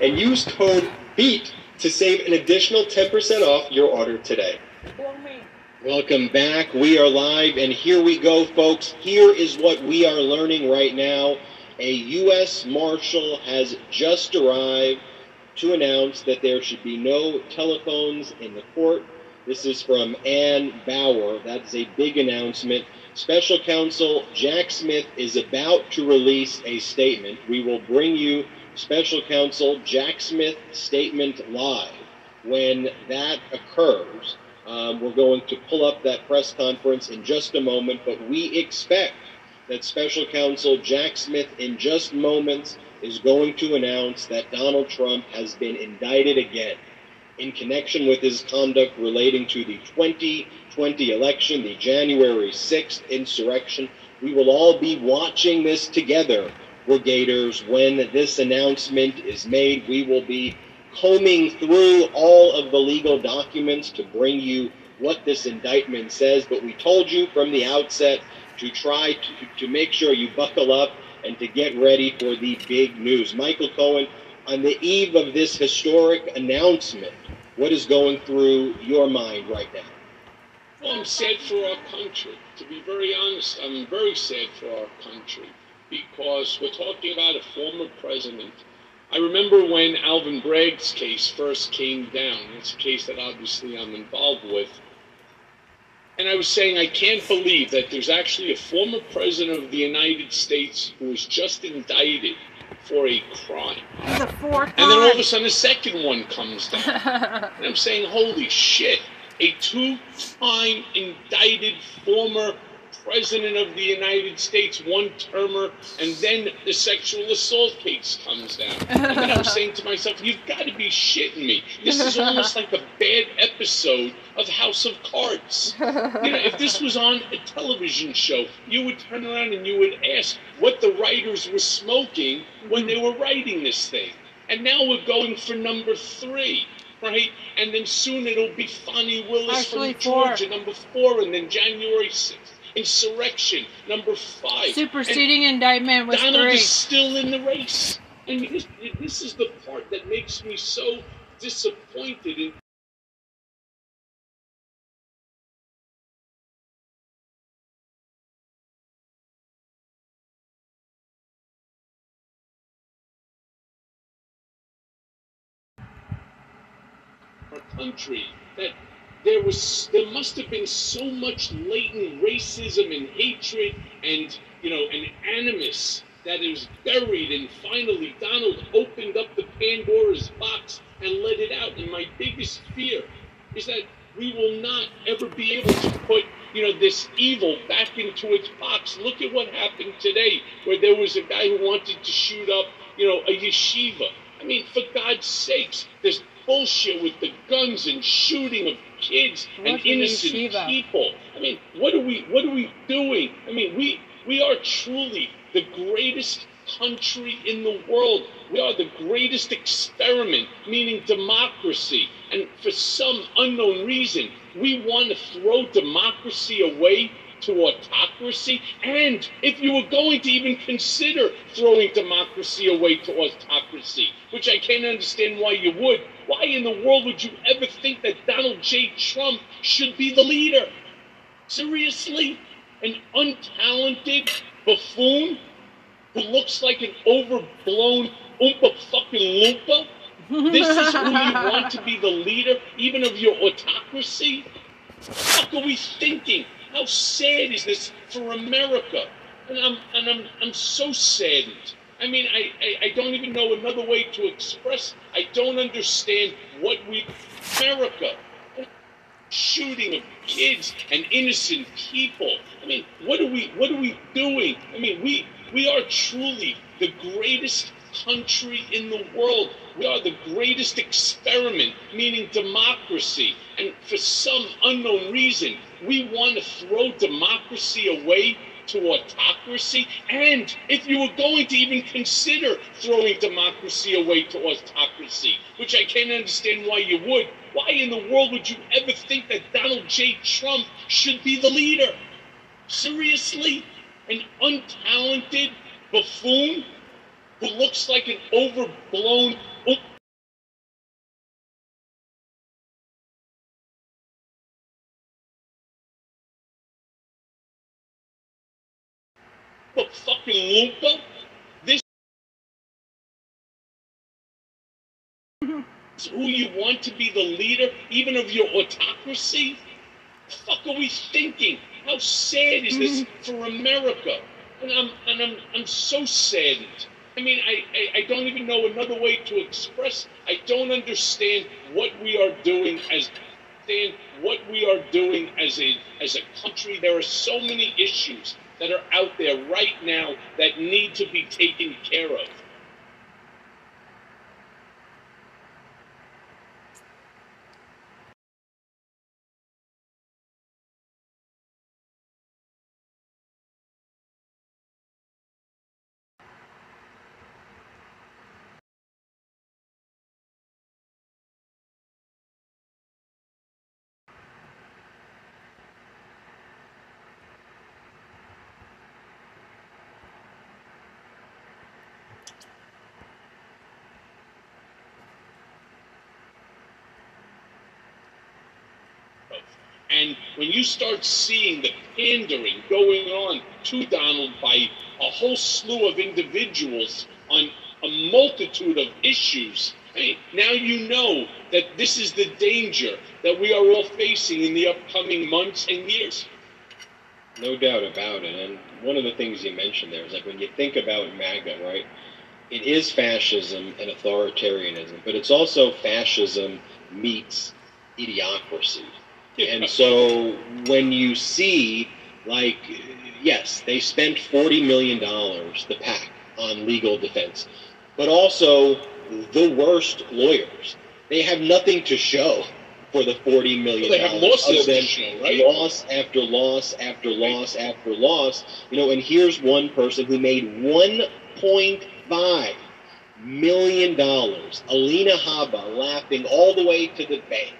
Speaker 3: and use code BEAT to save an additional 10% off your order today. Welcome back. We are live, and here we go, folks. Here is what we are learning right now. A U.S. Marshal has just arrived to announce that there should be no telephones in the court. This is from Anna Bower. That's a big announcement. Special Counsel Jack Smith is about to release a statement. We will bring you Special Counsel Jack Smith statement live when that occurs. Um, we're going to pull up that press conference in just a moment, but we expect that special counsel Jack Smith, in just moments, is going to announce that Donald Trump has been indicted again in connection with his conduct relating to the 2020 election, the January 6th insurrection. We will all be watching this together, Brigaders. When this announcement is made, we will be combing through all of the legal documents to bring you what this indictment says, but we told you from the outset to try to, to make sure you buckle up and to get ready for the big news. Michael Cohen, on the eve of this historic announcement, what is going through your mind right now?
Speaker 4: Well, I'm sad for our country. To be very honest, I'm very sad for our country because we're talking about a former president. I remember when Alvin Bragg's case first came down. It's a case that obviously I'm involved with. And I was saying, I can't believe that there's actually a former president of the United States who was just indicted for a crime.
Speaker 1: The fourth
Speaker 4: And then all of a sudden, a second one comes down. and I'm saying, holy shit, a two time indicted former president of the United States, one termer, and then the sexual assault case comes down. And then I'm saying to myself, you've got to be shitting me. This is almost like a bad episode of House of Cards. You know, if this was on a television show, you would turn around and you would ask what the writers were smoking when they were writing this thing. And now we're going for number three, right? And then soon it'll be Fani Willis
Speaker 1: Actually,
Speaker 4: from
Speaker 1: four.
Speaker 4: Georgia, number four, and then January 6th. Insurrection, number five. And
Speaker 1: Superseding indictment was
Speaker 4: Donald
Speaker 1: three.
Speaker 4: is still in the race. And this, this is the part that makes me so disappointed in our country that there was there must have been so much latent racism and hatred and you know and animus that is buried and finally Donald opened up the Pandora's box and let it out. And my biggest fear is that we will not ever be able to put you know this evil back into its box. Look at what happened today where there was a guy who wanted to shoot up you know a yeshiva. I mean, for God's sakes, there's bullshit with the guns and shooting of kids and innocent people. I mean, what are we what are we doing? I mean, we we are truly the greatest country in the world. We are the greatest experiment, meaning democracy. And for some unknown reason, we want to throw democracy away to autocracy. And if you were going to even consider throwing democracy away to autocracy, which I can't understand why you would, why in the world would you ever think that Donald J. Trump should be the leader? Seriously? An untalented buffoon who looks like an overblown oompa fucking loompa? This is who you want to be the leader, even of your autocracy? What are we thinking? How sad is this for America? And I'm and I'm I'm so saddened. I mean, I, I, I don't even know another way to express. I don't understand what we America shooting of kids and innocent people. I mean, what are we what are we doing? I mean, we we are truly the greatest country in the world. We are the greatest experiment, meaning democracy. And for some unknown reason, we want to throw democracy away to autocracy. And if you were going to even consider throwing democracy away to autocracy, which I can't understand why you would, why in the world would you ever think that Donald J. Trump should be the leader? Seriously? An untalented buffoon who looks like an overblown a fucking loompa? This is who you want to be the leader, even of your autocracy? The fuck are we thinking? How sad is this mm-hmm. for America? And I'm and I'm I'm so saddened. I mean, I, I, I don't even know another way to express. I don't understand what we are doing as understand what we are doing as a as a country. There are so many issues that are out there right now that need to be taken care of. When you start seeing the pandering going on to Donald by a whole slew of individuals on a multitude of issues, mean, now you know that this is the danger that we are all facing in the upcoming months and years.
Speaker 3: No doubt about it. And one of the things you mentioned there is like when you think about MAGA, right? It is fascism and authoritarianism, but it's also fascism meets idiocracy. And so when you see, like, yes, they spent $40 million, the PAC, on legal defense, but also the worst lawyers. They have nothing to show for the forty million
Speaker 4: Well, they have
Speaker 3: dollars
Speaker 4: losses to show, right?
Speaker 3: loss after loss after loss after loss. You know, and here's one person who made one point five million dollars. Alina Habba laughing all the way to the bank.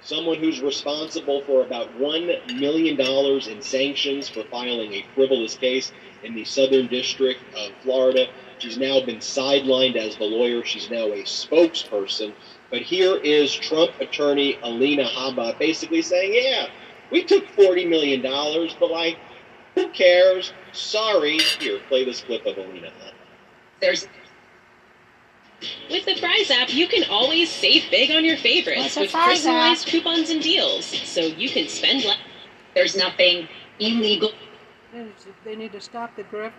Speaker 3: Someone who's responsible for about one million dollars in sanctions for filing a frivolous case in the Southern District of Florida. She's now been sidelined as the lawyer. She's now a spokesperson. But here is Trump attorney Alina Habba basically saying, yeah, we took $40 million, but like, who cares? Sorry. Here, play this clip of Alina Habba.
Speaker 6: There's with the Fry's app, you can always save big on your favorites with personalized
Speaker 7: app?
Speaker 6: coupons and deals, so you can spend less. There's nothing illegal.
Speaker 1: They need to stop the grift.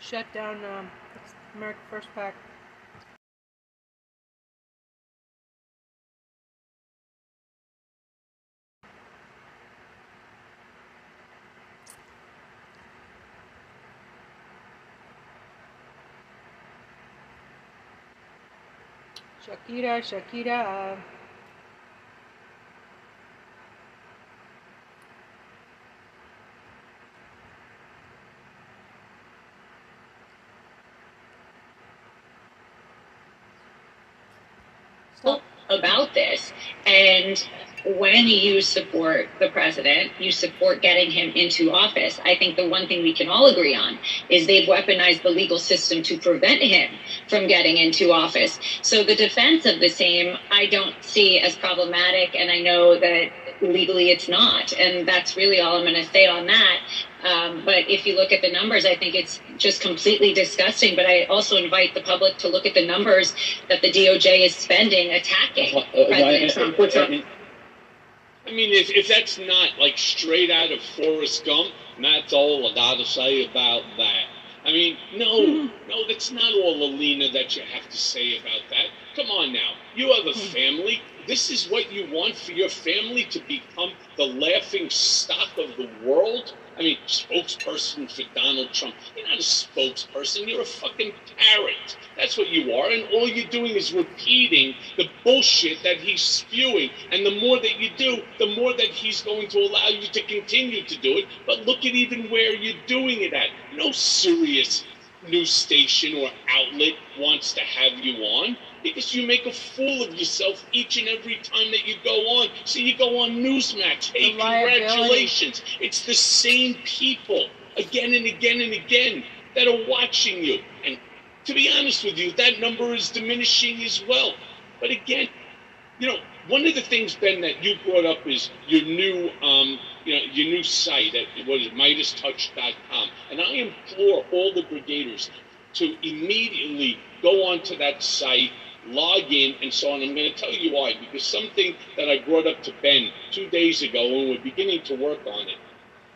Speaker 1: Shut down um, America First Pack. Shakira, Shakira. Uh,
Speaker 6: about this. And when you support the president, you support getting him into office. I think the one thing we can all agree on is they've weaponized the legal system to prevent him from getting into office. So the defense of the same, I don't see as problematic, and I know that legally it's not. And that's really all I'm going to say on that. Um, but if you look at the numbers, I think it's just completely disgusting. But I also invite the public to look at the numbers that the DOJ is spending attacking
Speaker 8: Uh, uh,
Speaker 6: President
Speaker 8: I-
Speaker 6: Trump.
Speaker 8: I-
Speaker 4: I mean, if, if that's not like straight out of Forrest Gump, that's all I gotta say about that. I mean, no, no, that's not all, Alina, that you have to say about that. Come on now. You have a hmm. family. This is what you want for your family to become the laughing stock of the world? I mean, spokesperson for Donald Trump. You're not a spokesperson. You're a fucking parrot. That's what you are. And all you're doing is repeating the bullshit that he's spewing. And the more that you do, the more that he's going to allow you to continue to do it. But look at even where you're doing it at. No serious news station or outlet wants to have you on because you make a fool of yourself each and every time that you go on. So you go on Newsmax. Hey,
Speaker 1: The liability.
Speaker 4: congratulations. It's the same people again and again and again that are watching you. And to be honest with you, that number is diminishing as well. But again, you know, one of the things, Ben, that you brought up is your new, um, you know, your new site at what is MeidasTouch.com, and I implore all the brigaders to immediately go onto that site, log in, and so on. I'm going to tell you why, because something that I brought up to Ben two days ago and we're beginning to work on it.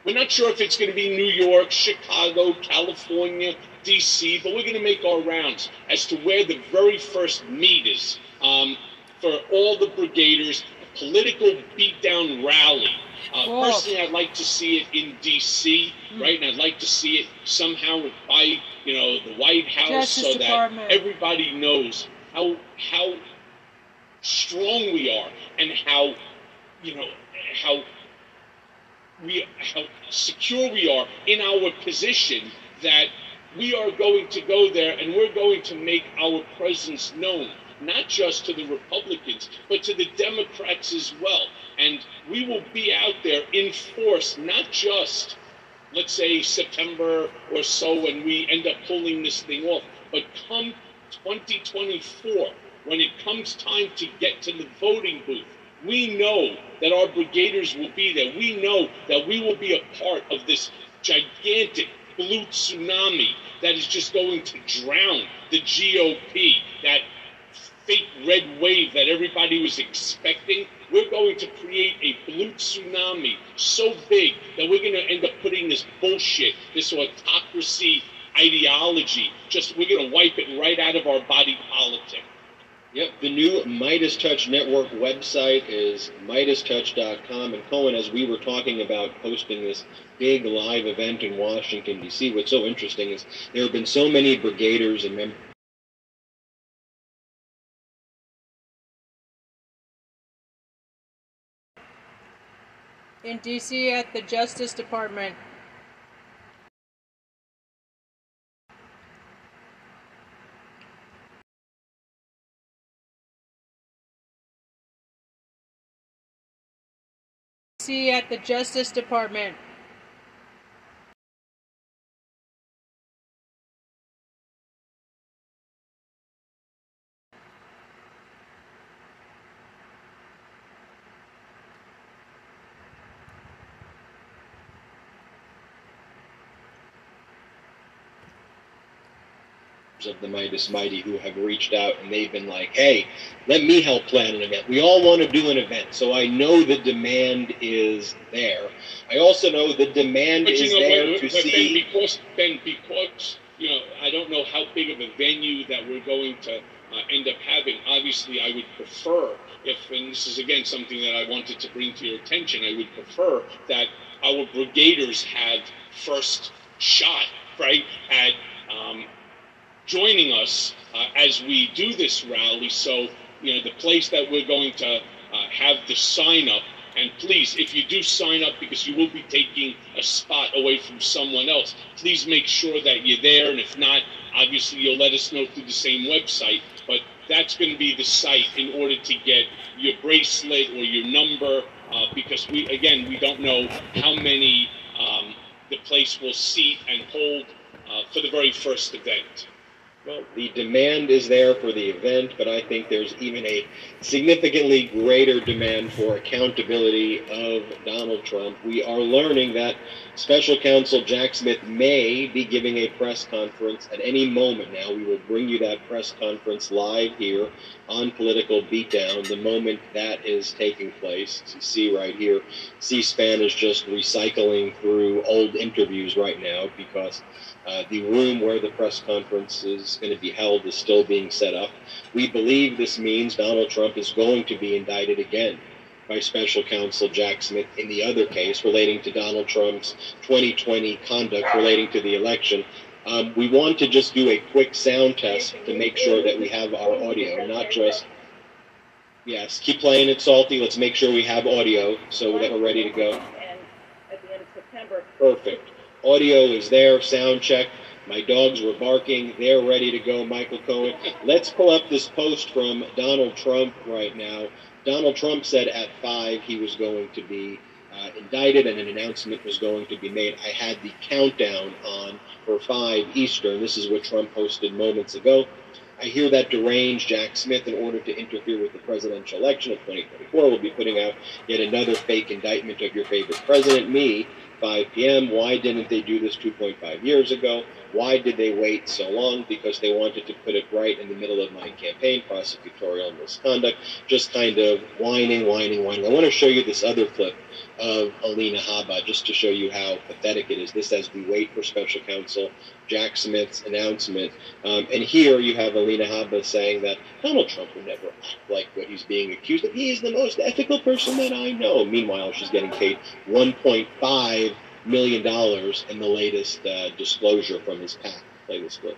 Speaker 4: We're not sure if it's going to be New York, Chicago, California, DC, but we're going to make our rounds as to where the very first meet is um, for all the brigaders, a political beatdown rally. Uh,
Speaker 1: Cool.
Speaker 4: Personally, I'd like to see it in DC, right? And I'd like to see it somehow by, you know, the White House
Speaker 1: Justice
Speaker 4: so that everybody knows how how strong we are and how, you know, how we how secure we are in our position that we are going to go there and we're going to make our presence known not just to the republicans but to the democrats as well. And we will be out there in force not just let's say september or so when we end up pulling this thing off but come 2024 when it comes time to get to the voting booth We know that our brigaders will be there. We know that we will be a part of this gigantic blue tsunami that is just going to drown the GOP, that fake red wave that everybody was expecting. We're going to create a blue tsunami so big that we're going to end up putting this bullshit, this autocracy ideology, just we're going to wipe it right out of our body politic.
Speaker 3: Yep, the new Meidas Touch Network website is MeidasTouch.com. And Cohen, as we were talking about hosting this big live event in Washington, D.C., what's so interesting is there have been so many brigaders and members.
Speaker 1: In D.C. at the Justice Department. See at the Justice Department.
Speaker 3: Of the Meidas Mighty who have reached out and they've been like, hey, let me help plan an event. We all want to do an event. So I know the demand is there. I also know the demand
Speaker 4: But
Speaker 3: is
Speaker 4: know,
Speaker 3: there
Speaker 4: but,
Speaker 3: to
Speaker 4: but then
Speaker 3: see.
Speaker 4: because then because you know, I don't know how big of a venue that we're going to uh, end up having. Obviously, I would prefer if, and this is again something that I wanted to bring to your attention. I would prefer that our brigaders have first shot, right, at um, joining us uh, as we do this rally. So, you know, the place that we're going to uh, have the sign up. And please, if you do sign up because you will be taking a spot away from someone else, please make sure that you're there. And if not, obviously you'll let us know through the same website. But that's going to be the site in order to get your bracelet or your number uh, because we, again, we don't know how many um, the place will seat and hold uh, for the very first event.
Speaker 3: Well, the demand is there for the event, but I think there's even a significantly greater demand for accountability of Donald Trump. We are learning that Special Counsel Jack Smith may be giving a press conference at any moment now. We will bring you that press conference live here on Political Beatdown the moment that is taking place. As you see right here, C SPAN is just recycling through old interviews right now because uh, the room where the press conference is going to be held is still being set up. We believe this means Donald Trump is going to be indicted again by special counsel Jack Smith in the other case relating to Donald Trump's 2020 conduct relating to the election. Um, we want to just do a quick sound test to make sure that we have our audio, not just. Yes, keep playing it, Salty. Let's make sure we have audio so that we're ready to go.
Speaker 7: And at the end of September,
Speaker 3: Perfect. Audio is there, sound check. My dogs were barking. They're ready to go, Michael Cohen. Let's pull up this post from Donald Trump right now. Donald Trump said at 5 he was going to be uh, indicted and an announcement was going to be made. I had the countdown on for 5 Eastern. This is what Trump posted moments ago. I hear that deranged Jack Smith, in order to interfere with the presidential election of 2024, will be putting out yet another fake indictment of your favorite president, me, 5 p.m. Why didn't they do this 2.5 years ago? Why did they wait so long? Because they wanted to put it right in the middle of my campaign, prosecutorial misconduct, just kind of whining, whining, whining. I want to show you this other clip of Alina Habba just to show you how pathetic it is. This as we wait for special counsel Jack Smith's announcement. Um, and here you have Alina Habba saying that Donald Trump would never act like what he's being accused of. He is the most ethical person that I know. Meanwhile, she's getting paid 1.5 million dollars in the latest uh, disclosure from his PAC. Play this clip.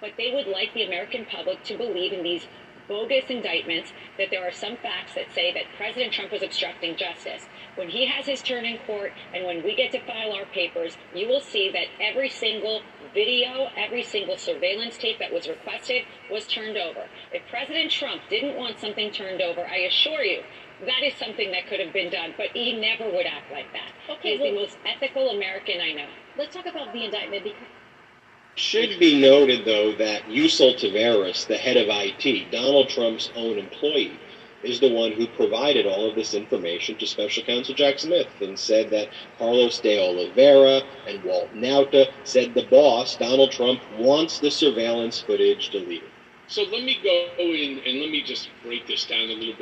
Speaker 6: But they would like the American public to believe in these bogus indictments that there are some facts that say that President Trump was obstructing justice. When he has his turn in court and when we get to file our papers, you will see that every single video, every single surveillance tape that was requested was turned over. If President Trump didn't want something turned over, I assure you, that is something that could have been done, but he never would act like that.
Speaker 7: Okay,
Speaker 6: He's
Speaker 7: well-
Speaker 6: the most ethical American I know.
Speaker 7: let's talk about the indictment because
Speaker 3: Should be noted, though, that Yusel Taveras, the head of IT, Donald Trump's own employee, is the one who provided all of this information to Special Counsel Jack Smith and said that Carlos de Oliveira and Walt Nauta said the boss, Donald Trump, wants the surveillance footage deleted.
Speaker 4: So let me go in and let me just break this down a little bit